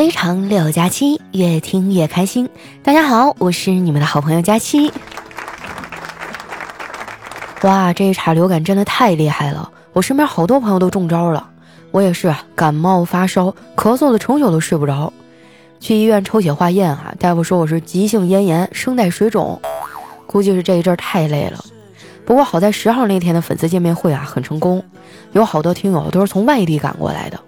非常六加七，越听越开心。大家好，我是你们的好朋友佳期。哇，这一茬流感真的太厉害了，我身边好多朋友都中招了，我也是感冒发烧，咳嗽的成宿都睡不着。去医院抽血化验啊，大夫说我是急性咽炎、声带水肿，估计是这一阵太累了。不过好在十号那天的粉丝见面会啊很成功，有好多听友都是从外地赶过来的。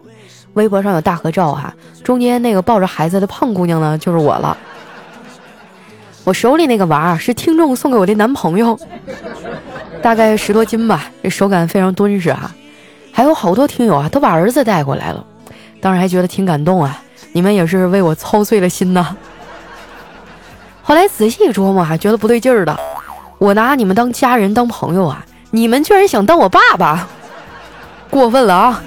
微博上有大合照哈，中间那个抱着孩子的胖姑娘呢，就是我了。我手里那个娃是听众送给我的男朋友，大概十多斤吧，这手感非常敦实哈。还有好多听友啊，都把儿子带过来了，当时还觉得挺感动啊。你们也是为我操碎了心呐。后来仔细一琢磨，还觉得不对劲儿的。我拿你们当家人当朋友啊，你们居然想当我爸爸，过分了啊！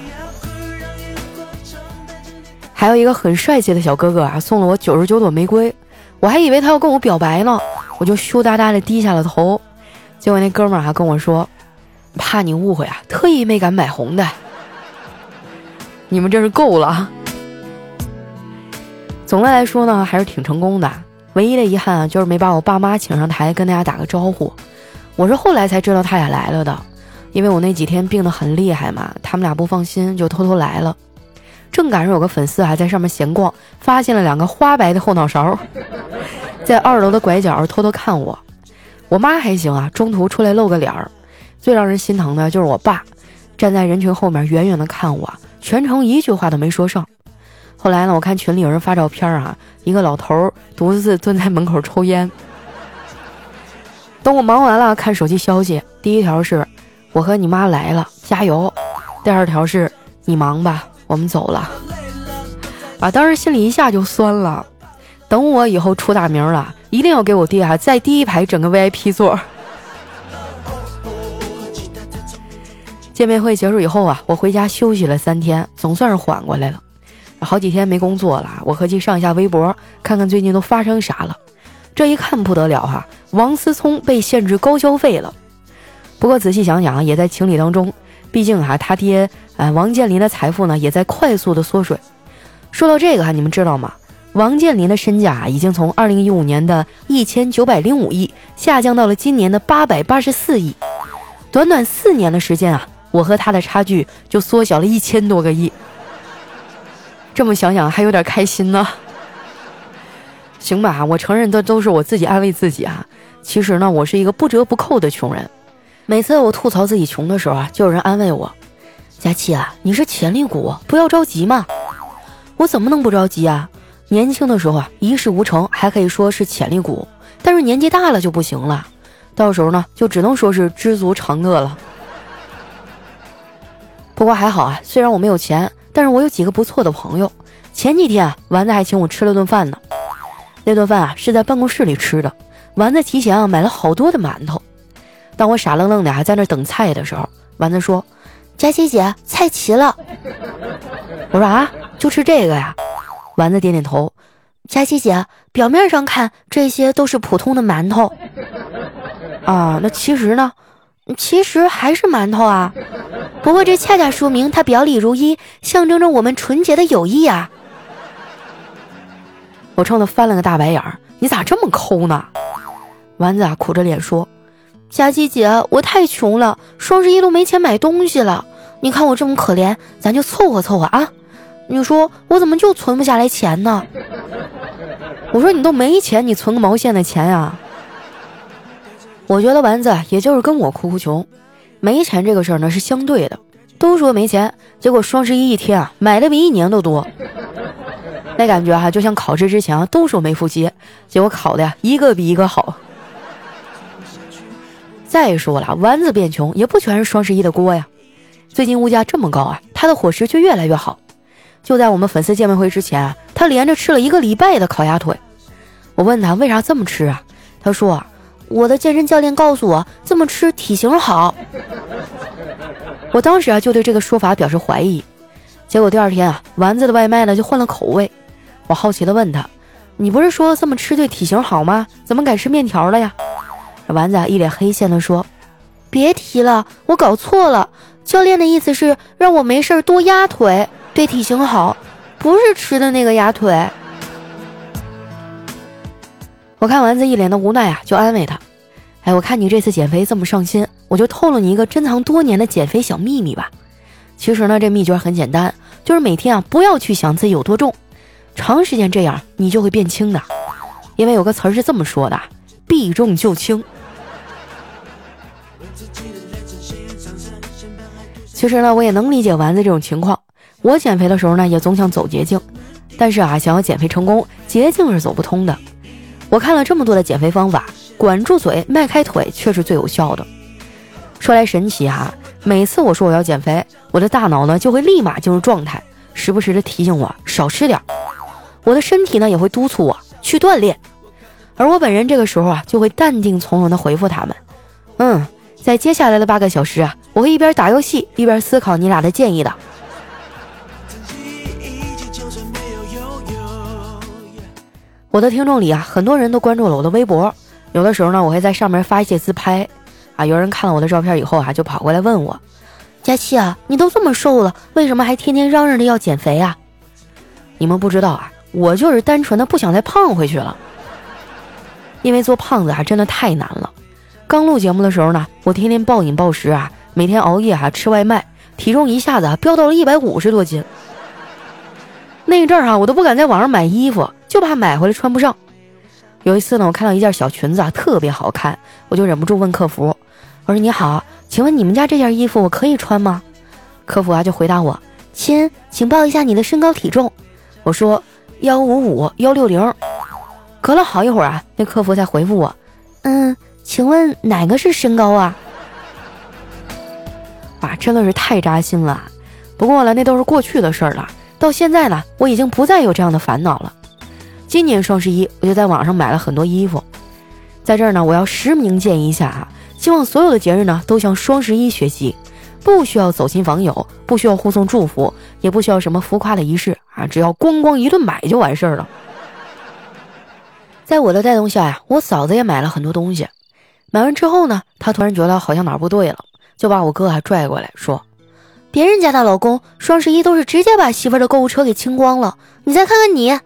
还有一个很帅气的小哥哥啊，送了我九十九朵玫瑰，我还以为他要跟我表白呢，我就羞答答的低下了头。结果那哥们儿还跟我说，怕你误会啊，特意没敢买红的。你们真是够了。总的来说呢，还是挺成功的。唯一的遗憾啊，就是没把我爸妈请上台跟大家打个招呼。我是后来才知道他俩来了的，因为我那几天病得很厉害嘛，他们俩不放心，就偷偷来了。正赶上有个粉丝还在上面闲逛，发现了两个花白的后脑勺，在二楼的拐角偷偷看我。我妈还行啊，中途出来露个脸儿。最让人心疼的就是我爸，站在人群后面远远的看我，全程一句话都没说上。后来呢，我看群里有人发照片啊，一个老头独自蹲在门口抽烟。等我忙完了，看手机消息，第一条是“我和你妈来了，加油”，第二条是“你忙吧”。我们走了，啊，当时心里一下就酸了。等我以后出大名了，一定要给我爹啊在第一排整个 VIP 座。见面会结束以后啊，我回家休息了三天，总算是缓过来了。好几天没工作了，我合计上一下微博，看看最近都发生啥了。这一看不得了哈，王思聪被限制高消费了。不过仔细想想，也在情理当中。毕竟哈，他爹哎，王健林的财富呢也在快速的缩水。说到这个哈，你们知道吗？王健林的身价已经从二零一五年的一千九百零五亿下降到了今年的八百八十四亿。短短四年的时间啊，我和他的差距就缩小了一千多个亿。这么想想还有点开心呢。行吧，我承认这都是我自己安慰自己啊。其实呢，我是一个不折不扣的穷人。每次我吐槽自己穷的时候啊，就有人安慰我：“佳琪啊，你是潜力股，不要着急嘛。”我怎么能不着急啊？年轻的时候啊，一事无成还可以说是潜力股，但是年纪大了就不行了，到时候呢，就只能说是知足常乐了。不过还好啊，虽然我没有钱，但是我有几个不错的朋友。前几天啊，丸子还请我吃了顿饭呢。那顿饭啊，是在办公室里吃的，丸子提前啊买了好多的馒头。当我傻愣愣的还在那等菜的时候，丸子说：“佳琪姐，菜齐了。”我说：“啊，就吃这个呀？”丸子点点头。佳琪姐，表面上看这些都是普通的馒头啊，那其实呢？其实还是馒头啊。不过这恰恰说明它表里如一，象征着我们纯洁的友谊啊。我冲他翻了个大白眼儿：“你咋这么抠呢？”丸子啊，苦着脸说。佳琪姐，我太穷了，双十一都没钱买东西了。你看我这么可怜，咱就凑合凑合啊。你说我怎么就存不下来钱呢？我说你都没钱，你存个毛线的钱呀？我觉得丸子也就是跟我哭哭穷，没钱这个事儿呢是相对的。都说没钱，结果双十一一天啊，买的比一年都多。那感觉哈，就像考试之前啊都说没复习，结果考的呀一个比一个好。再说了，丸子变穷也不全是双十一的锅呀。最近物价这么高啊，他的伙食却越来越好。就在我们粉丝见面会之前啊，他连着吃了一个礼拜的烤鸭腿。我问他为啥这么吃啊？他说：“我的健身教练告诉我，这么吃体型好。”我当时啊就对这个说法表示怀疑。结果第二天啊，丸子的外卖呢就换了口味。我好奇的问他：“你不是说这么吃对体型好吗？怎么改吃面条了呀？”丸子一脸黑线的说：“别提了，我搞错了。教练的意思是让我没事多压腿，对体型好，不是吃的那个鸭腿。我看丸子一脸的无奈啊，就安慰他：“哎，我看你这次减肥这么上心，我就透露你一个珍藏多年的减肥小秘密吧。其实呢，这秘诀很简单，就是每天啊不要去想自己有多重，长时间这样你就会变轻的。因为有个词儿是这么说的：避重就轻。其实呢，我也能理解丸子这种情况。我减肥的时候呢，也总想走捷径，但是啊，想要减肥成功，捷径是走不通的。我看了这么多的减肥方法，管住嘴，迈开腿却是最有效的。说来神奇哈，每次我说我要减肥，我的大脑呢就会立马进入状态，时不时的提醒我少吃点。我的身体呢也会督促我去锻炼，而我本人这个时候啊就会淡定从容的回复他们：“嗯，在接下来的八个小时啊，我会一边打游戏一边思考你俩的建议的。”我的听众里啊，很多人都关注了我的微博，有的时候呢，我会在上面发一些自拍，啊，有人看了我的照片以后啊，就跑过来问我：“佳期啊，你都这么瘦了，为什么还天天嚷嚷着要减肥啊？”你们不知道啊，我就是单纯的不想再胖回去了，因为做胖子啊，真的太难了。刚录节目的时候呢，我天天暴饮暴食啊，每天熬夜啊，吃外卖，体重一下子飙到了一百五十多斤。那一阵儿啊，我都不敢在网上买衣服。就怕买回来穿不上。有一次呢，我看到一件小裙子啊，特别好看，我就忍不住问客服：“我说你好，请问你们家这件衣服我可以穿吗？”客服啊就回答我：“亲，请报一下你的身高体重。”我说：“幺五五幺六零。”隔了好一会儿啊，那客服才回复我：“嗯，请问哪个是身高啊？”啊，真的是太扎心了。不过呢，那都是过去的事儿了。到现在呢，我已经不再有这样的烦恼了。今年双十一，我就在网上买了很多衣服。在这儿呢，我要实名建议一下啊，希望所有的节日呢都向双十一学习，不需要走亲访友，不需要互送祝福，也不需要什么浮夸的仪式啊，只要咣咣一顿买就完事儿了。在我的带动下呀，我嫂子也买了很多东西。买完之后呢，他突然觉得好像哪儿不对了，就把我哥还拽过来说：“别人家的老公双十一都是直接把媳妇的购物车给清光了，你再看看你。”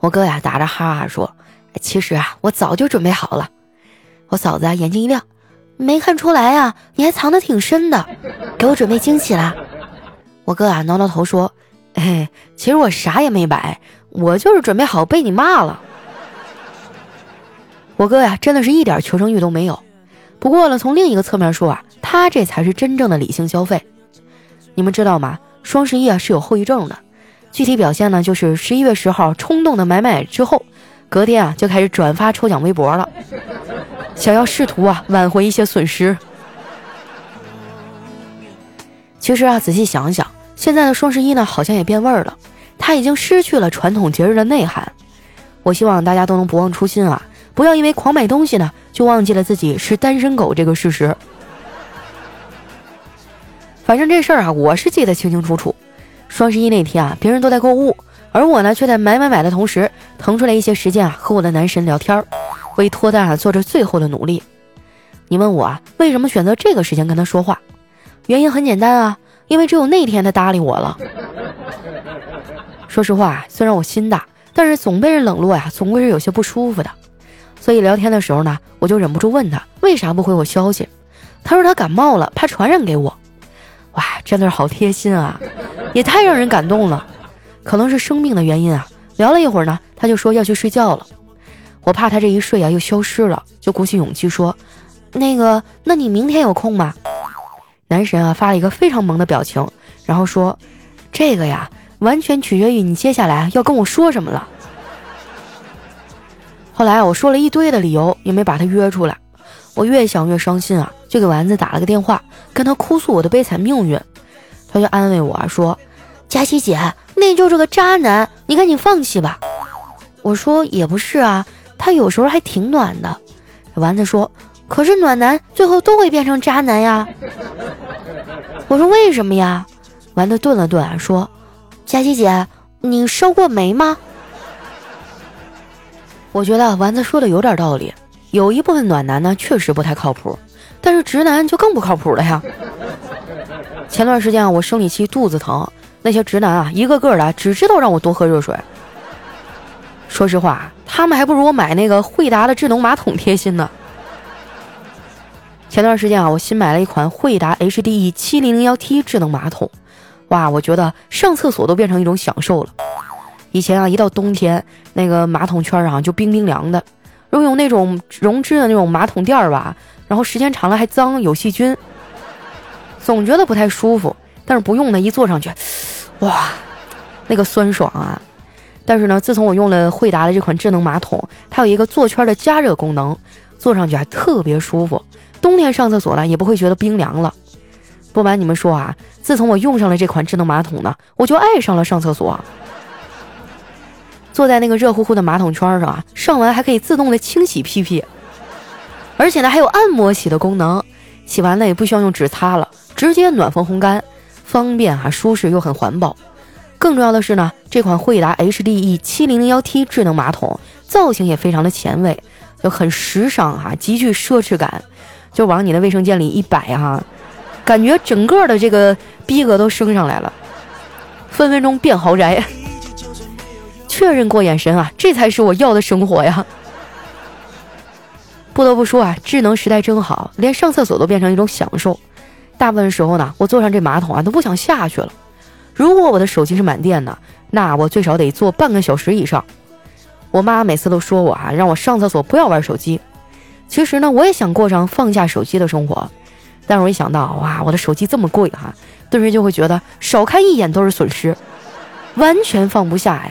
我哥呀，打着哈哈说：“其实啊，我早就准备好了。”我嫂子啊，眼睛一亮，没看出来啊，你还藏得挺深的，给我准备惊喜啦。我哥啊，挠挠头说：“哎，其实我啥也没买，我就是准备好被你骂了。”我哥呀，真的是一点求生欲都没有。不过呢，从另一个侧面说啊，他这才是真正的理性消费。你们知道吗？双十一啊是有后遗症的。具体表现呢，就是十一月十号冲动的买买之后，隔天啊就开始转发抽奖微博了，想要试图啊挽回一些损失。其实啊，仔细想想，现在的双十一呢，好像也变味儿了，它已经失去了传统节日的内涵。我希望大家都能不忘初心啊，不要因为狂买东西呢，就忘记了自己是单身狗这个事实。反正这事儿啊，我是记得清清楚楚。双十一那天啊，别人都在购物，而我呢却在买买买的同时腾出来一些时间啊，和我的男神聊天，为脱单啊做着最后的努力。你问我啊，为什么选择这个时间跟他说话？原因很简单啊，因为只有那天他搭理我了。说实话，虽然我心大，但是总被人冷落呀，总归是有些不舒服的。所以聊天的时候呢，我就忍不住问他为啥不回我消息。他说他感冒了，怕传染给我。哇，真的是好贴心啊！也太让人感动了，可能是生病的原因啊。聊了一会儿呢，他就说要去睡觉了。我怕他这一睡啊又消失了，就鼓起勇气说：“那个，那你明天有空吗？”男神啊发了一个非常萌的表情，然后说：“这个呀，完全取决于你接下来要跟我说什么了。”后来我说了一堆的理由，也没把他约出来。我越想越伤心啊，就给丸子打了个电话，跟他哭诉我的悲惨命运。他就安慰我说。佳琪姐，那就是个渣男，你赶紧放弃吧。我说也不是啊，他有时候还挺暖的。丸子说，可是暖男最后都会变成渣男呀。我说为什么呀？丸子顿了顿说，佳琪姐，你收过煤吗？我觉得丸子说的有点道理，有一部分暖男呢确实不太靠谱，但是直男就更不靠谱了呀。前段时间啊，我生理期肚子疼。那些直男啊，一个个的只知道让我多喝热水。说实话，他们还不如我买那个惠达的智能马桶贴心呢。前段时间啊，我新买了一款惠达 HDE 7001T 智能马桶，哇，我觉得上厕所都变成一种享受了。以前啊，一到冬天，那个马桶圈啊就冰冰凉的，如果用那种绒织的那种马桶垫儿吧，然后时间长了还脏有细菌，总觉得不太舒服。但是不用呢，一坐上去，哇，那个酸爽啊！但是呢，自从我用了惠达的这款智能马桶，它有一个坐圈的加热功能，坐上去还特别舒服。冬天上厕所呢，也不会觉得冰凉了。不瞒你们说啊，自从我用上了这款智能马桶呢，我就爱上了上厕所。坐在那个热乎乎的马桶圈上啊，上完还可以自动的清洗屁屁，而且呢还有按摩洗的功能，洗完了也不需要用纸擦了，直接暖风烘干。方便哈，舒适又很环保。更重要的是呢，这款惠达 HDE 7001T 智能马桶造型也非常的前卫，就很时尚哈，极具奢侈感。就往你的卫生间里一摆哈，感觉整个的这个逼格都升上来了，分分钟变豪宅。确认过眼神啊，这才是我要的生活呀！不得不说啊，智能时代真好，连上厕所都变成一种享受。大部分时候呢，我坐上这马桶啊，都不想下去了。如果我的手机是满电的，那我最少得坐半个小时以上。我妈每次都说我啊，让我上厕所不要玩手机。其实呢，我也想过上放下手机的生活，但是我一想到哇，我的手机这么贵哈，顿时就会觉得少看一眼都是损失，完全放不下呀。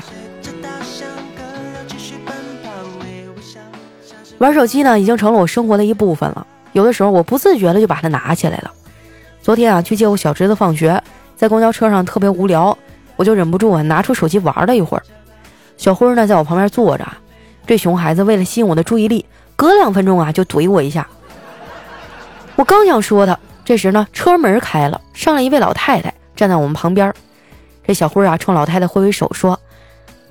玩手机呢，已经成了我生活的一部分了。有的时候我不自觉的就把它拿起来了。昨天啊，去接我小侄子放学，在公交车上特别无聊，我就忍不住啊拿出手机玩了一会儿。小辉呢在我旁边坐着，这熊孩子为了吸引我的注意力，隔两分钟啊就怼我一下。我刚想说他，这时呢车门开了，上来一位老太太站在我们旁边。这小辉啊冲老太太挥挥手说：“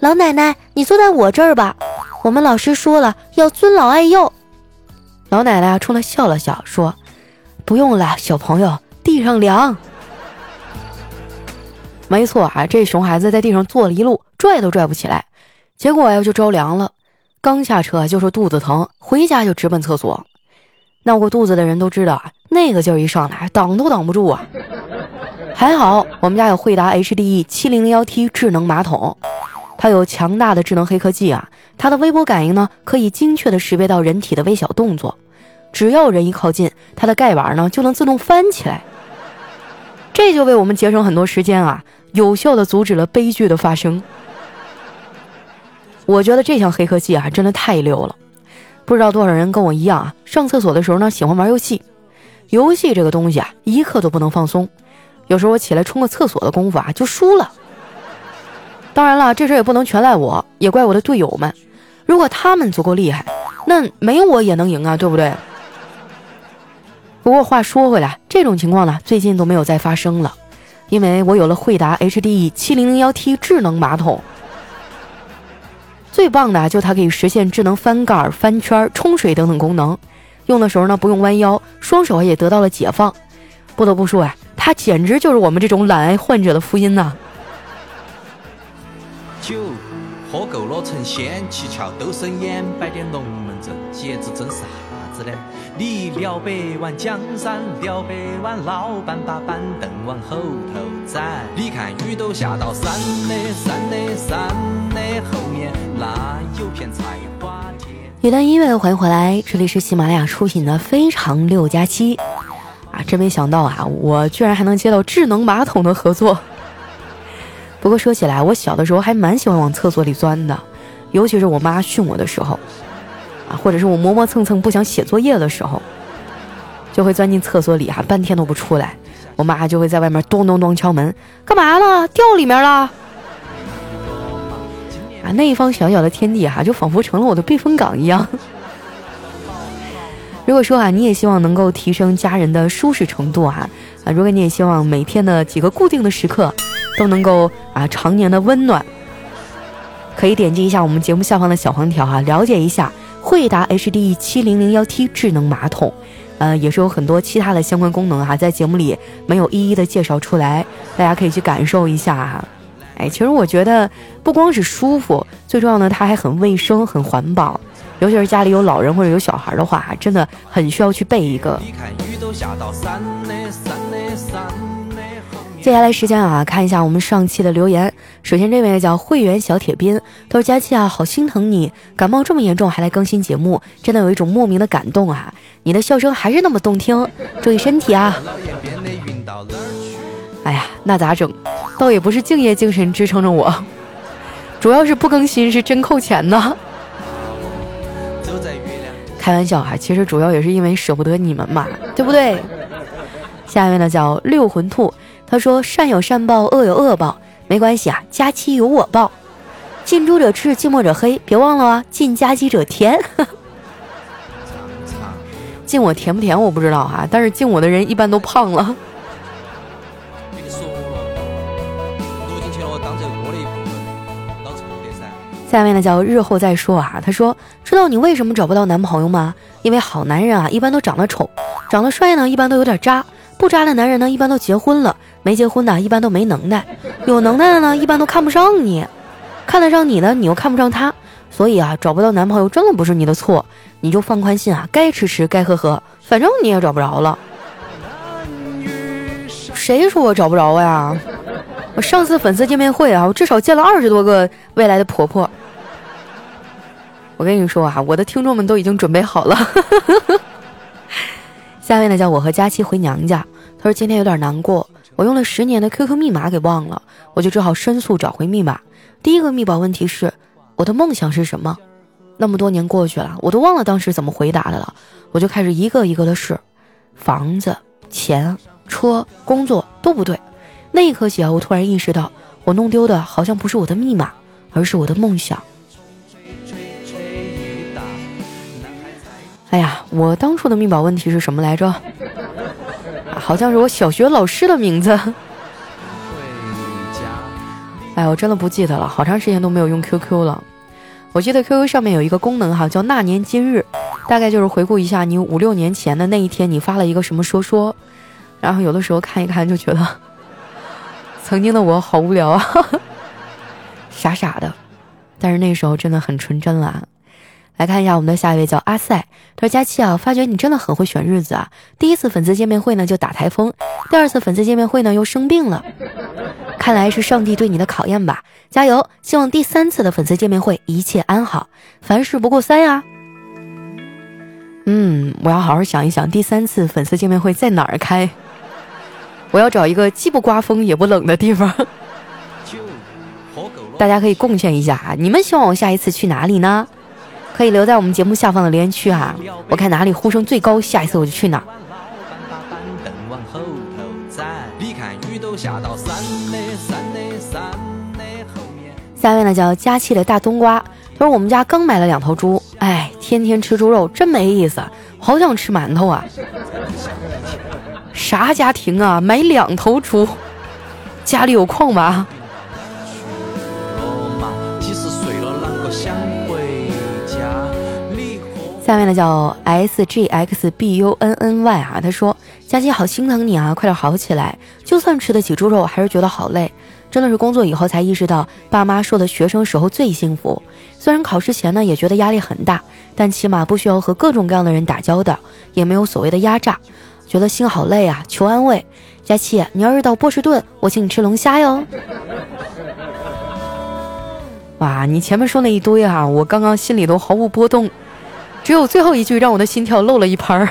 老奶奶，你坐在我这儿吧，我们老师说了要尊老爱幼。”老奶奶啊冲他笑了笑说：“不用了，小朋友。”地上凉，没错啊，这熊孩子在地上坐了一路，拽都拽不起来，结果呀就着凉了。刚下车就说肚子疼，回家就直奔厕所。闹过肚子的人都知道啊，那个劲儿一上来，挡都挡不住啊。还好我们家有惠达 HDE 7001T 智能马桶，它有强大的智能黑科技啊，它的微波感应呢，可以精确的识别到人体的微小动作，只要人一靠近，它的盖板呢就能自动翻起来。这就为我们节省很多时间啊，有效的阻止了悲剧的发生。我觉得这项黑科技啊，真的太溜了。不知道多少人跟我一样啊，上厕所的时候呢，喜欢玩游戏。游戏这个东西啊，一刻都不能放松。有时候我起来冲个厕所的功夫啊，就输了。当然了，这事也不能全赖我，也怪我的队友们。如果他们足够厉害，那没我也能赢啊，对不对？不过话说回来，这种情况呢，最近都没有再发生了，因为我有了惠达 HDE 7001T 智能马桶。最棒的就它可以实现智能翻盖、翻圈、冲水等等功能，用的时候呢不用弯腰，双手也得到了解放。不得不说呀，它简直就是我们这种懒癌患者的福音呐！喝够了成仙，七窍都生烟，摆点龙门阵，节子整啥子呢？你了百万江山，了百万老板把板凳往后头站。你看雨都下到山的山的山的后面，那有片菜花田。一段音乐，欢迎回来，这里是喜马拉雅出品的《非常六加七》啊！真没想到啊，我居然还能接到智能马桶的合作。不过说起来，我小的时候还蛮喜欢往厕所里钻的，尤其是我妈训我的时候。啊，或者是我磨磨蹭蹭不想写作业的时候，就会钻进厕所里哈，半天都不出来。我妈就会在外面咚咚咚敲门，干嘛呢？掉里面了。啊，那一方小小的天地哈，就仿佛成了我的避风港一样。如果说啊，你也希望能够提升家人的舒适程度啊，啊，如果你也希望每天的几个固定的时刻都能够啊常年的温暖，可以点击一下我们节目下方的小黄条哈，了解一下。惠达 HDE 7001T 智能马桶，呃，也是有很多其他的相关功能哈，在节目里没有一一的介绍出来，大家可以去感受一下哈。哎，其实我觉得不光是舒服，最重要的它还很卫生、很环保。尤其是家里有老人或者有小孩的话，真的很需要去备一个。接下来时间啊，看一下我们上期的留言。首先这位叫会员小铁斌，他说：“佳期啊，好心疼你，感冒这么严重还来更新节目，真的有一种莫名的感动啊！你的笑声还是那么动听，注意身体啊！”哎呀，那咋整？倒也不是敬业精神支撑着我，主要是不更新是真扣钱呢。开玩笑哈，其实主要也是因为舍不得你们嘛，对不对？下面呢叫六魂兔，他说善有善报，恶有恶报，没关系啊，佳期有我报。近朱者赤，近墨者黑，别忘了啊，近佳期者甜。近我甜不甜我不知道哈，但是敬我的人一般都胖了。下面呢叫日后再说啊。他说：“知道你为什么找不到男朋友吗？因为好男人啊，一般都长得丑；长得帅呢，一般都有点渣；不渣的男人呢，一般都结婚了；没结婚的，一般都没能耐；有能耐的呢，一般都看不上你；看得上你的，你又看不上他。所以啊，找不到男朋友真的不是你的错，你就放宽心啊，该吃吃，该喝喝，反正你也找不着了。谁说我找不着呀？我上次粉丝见面会啊，我至少见了二十多个未来的婆婆。”我跟你说啊，我的听众们都已经准备好了。下面呢叫我和佳期回娘家，他说今天有点难过，我用了十年的 QQ 密码给忘了，我就只好申诉找回密码。第一个密保问题是我的梦想是什么？那么多年过去了，我都忘了当时怎么回答的了。我就开始一个一个的试，房子、钱、车、工作都不对。那一刻起啊，我突然意识到，我弄丢的好像不是我的密码，而是我的梦想。哎呀，我当初的密保问题是什么来着？好像是我小学老师的名字。哎，我真的不记得了，好长时间都没有用 QQ 了。我记得 QQ 上面有一个功能哈，叫那年今日，大概就是回顾一下你五六年前的那一天，你发了一个什么说说。然后有的时候看一看就觉得，曾经的我好无聊啊，傻傻的。但是那时候真的很纯真了。来看一下我们的下一位叫阿塞，他说：“佳期啊，发觉你真的很会选日子啊！第一次粉丝见面会呢就打台风，第二次粉丝见面会呢又生病了，看来是上帝对你的考验吧！加油，希望第三次的粉丝见面会一切安好，凡事不过三呀！嗯，我要好好想一想，第三次粉丝见面会在哪儿开？我要找一个既不刮风也不冷的地方。大家可以贡献一下啊！你们希望我下一次去哪里呢？”可以留在我们节目下方的留言区哈，我看哪里呼声最高，下一次我就去哪。下一位呢叫佳期的大冬瓜，他说我们家刚买了两头猪，哎，天天吃猪肉真没意思，好想吃馒头啊！啥家庭啊，买两头猪？家里有矿吧？下面呢叫 S G X B U N N Y 啊，他说佳琪好心疼你啊，快点好起来。就算吃得起猪肉，还是觉得好累。真的是工作以后才意识到，爸妈说的学生时候最幸福。虽然考试前呢也觉得压力很大，但起码不需要和各种各样的人打交道，也没有所谓的压榨，觉得心好累啊，求安慰。佳琪，你要是到波士顿，我请你吃龙虾哟。哇，你前面说那一堆啊，我刚刚心里都毫无波动。只有最后一句让我的心跳漏了一拍儿。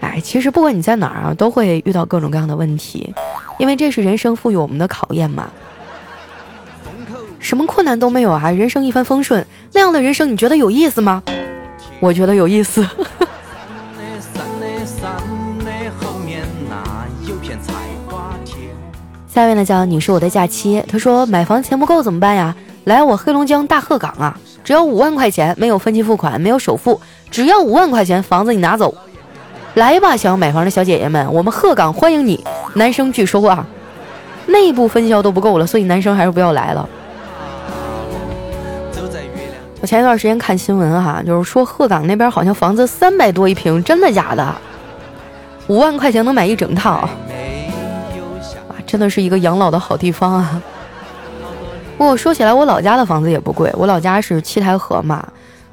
哎，其实不管你在哪儿啊，都会遇到各种各样的问题，因为这是人生赋予我们的考验嘛。什么困难都没有啊，人生一帆风顺，那样的人生你觉得有意思吗？我觉得有意思。下面呢叫你是我的假期，他说买房钱不够怎么办呀？来我黑龙江大鹤岗啊。只要五万块钱，没有分期付款，没有首付，只要五万块钱，房子你拿走，来吧，想要买房的小姐姐们，我们鹤岗欢迎你，男生拒收啊，内部分销都不够了，所以男生还是不要来了。我前一段时间看新闻哈，就是说鹤岗那边好像房子三百多一平，真的假的？五万块钱能买一整套，哇，真的是一个养老的好地方啊！不过说起来，我老家的房子也不贵，我老家是七台河嘛，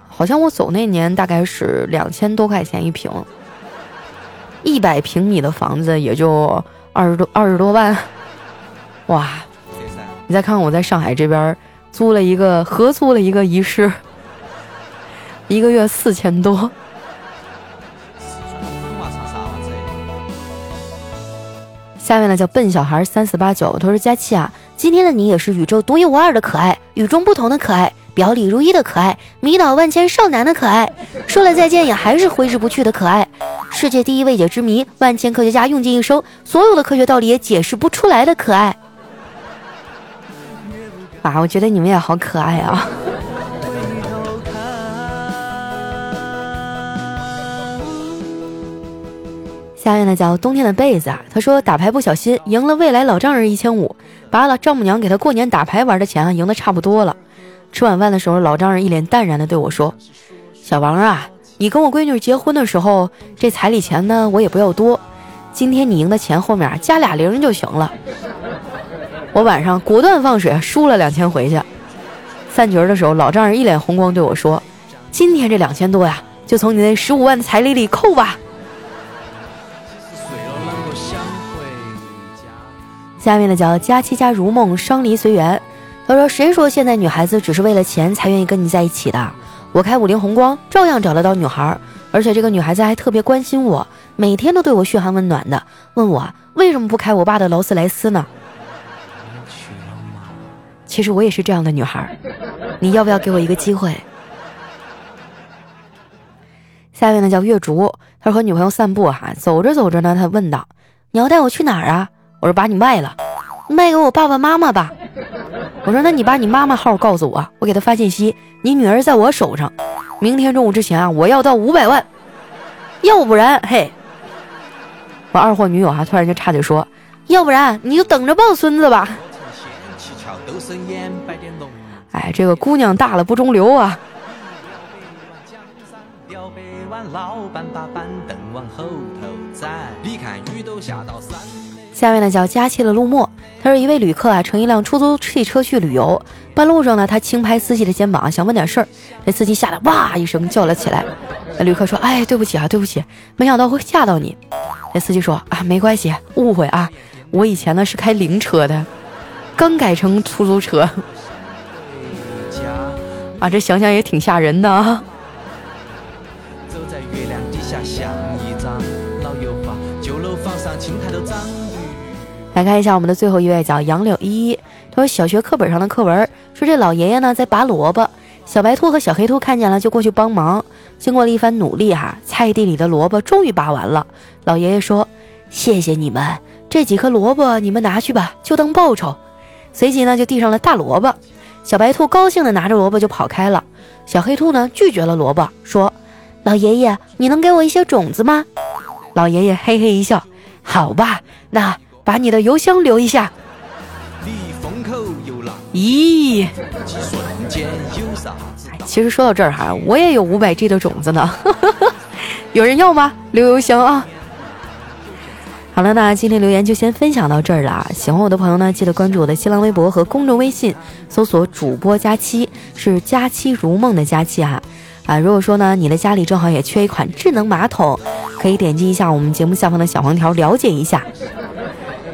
好像我走那年大概是两千多块钱一平，一百平米的房子也就二十多二十多万，哇！你再看看我在上海这边。租了一个合租了一个一室，一个月四千多。下面呢叫笨小孩三四八九，他说佳期啊，今天的你也是宇宙独一无二的可爱，与众不同的可爱，表里如一的可爱，迷倒万千少男的可爱，说了再见也还是挥之不去的可爱，世界第一未解之谜，万千科学家用尽一生，所有的科学道理也解释不出来的可爱。啊，我觉得你们也好可爱啊！下面呢叫冬天的被子啊，他说打牌不小心赢了未来老丈人一千五，把了丈母娘给他过年打牌玩的钱啊赢的差不多了。吃晚饭的时候，老丈人一脸淡然的对我说：“小王啊，你跟我闺女结婚的时候，这彩礼钱呢我也不要多，今天你赢的钱后面加俩零就行了。”我晚上果断放水，输了两千回去。散局的时候，老丈人一脸红光对我说：“今天这两千多呀，就从你那十五万的彩礼里扣吧。”下面的叫佳期家如梦，伤离随缘。他说：“谁说现在女孩子只是为了钱才愿意跟你在一起的？我开五菱宏光照样找得到女孩，而且这个女孩子还特别关心我，每天都对我嘘寒问暖的，问我为什么不开我爸的劳斯莱斯呢？”其实我也是这样的女孩，你要不要给我一个机会？下面呢叫月竹，他和女朋友散步哈，走着走着呢，他问道：“你要带我去哪儿啊？”我说：“把你卖了，卖给我爸爸妈妈吧。”我说：“那你把你妈妈号告诉我，我给她发信息，你女儿在我手上，明天中午之前啊，我要到五百万，要不然嘿。”我二货女友啊，突然就插嘴说：“要不然你就等着抱孙子吧。”哎，这个姑娘大了不中留啊！你看雨都下面呢叫佳期的陆墨，他是一位旅客啊，乘一辆出租汽车去旅游，半路上呢，他轻拍司机的肩膀，想问点事儿，这司机吓得哇一声叫了起来。那旅客说：“哎，对不起啊，对不起，没想到会吓到你。”那司机说：“啊，没关系，误会啊，我以前呢是开灵车的。”刚改成出租车，啊，这想想也挺吓人的啊。来看一下我们的最后一位，叫杨柳依依。他说小学课本上的课文说，这老爷爷呢在拔萝卜，小白兔和小黑兔看见了就过去帮忙。经过了一番努力，哈，菜地里的萝卜终于拔完了。老爷爷说：“谢谢你们，这几颗萝卜你们拿去吧，就当报酬。”随即呢，就递上了大萝卜，小白兔高兴的拿着萝卜就跑开了。小黑兔呢，拒绝了萝卜，说：“老爷爷，你能给我一些种子吗？”老爷爷嘿嘿一笑：“好吧，那把你的邮箱留一下。”咦，其实说到这儿哈，我也有五百 G 的种子呢，有人要吗？留邮箱啊。好了，那今天留言就先分享到这儿了。喜欢我的朋友呢，记得关注我的新浪微博和公众微信，搜索主播佳期，是佳期如梦的佳期哈。啊，如果说呢，你的家里正好也缺一款智能马桶，可以点击一下我们节目下方的小黄条了解一下。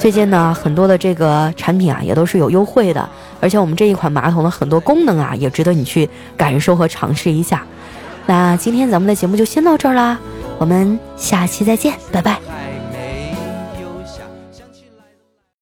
最近呢，很多的这个产品啊，也都是有优惠的，而且我们这一款马桶的很多功能啊，也值得你去感受和尝试一下。那今天咱们的节目就先到这儿啦，我们下期再见，拜拜。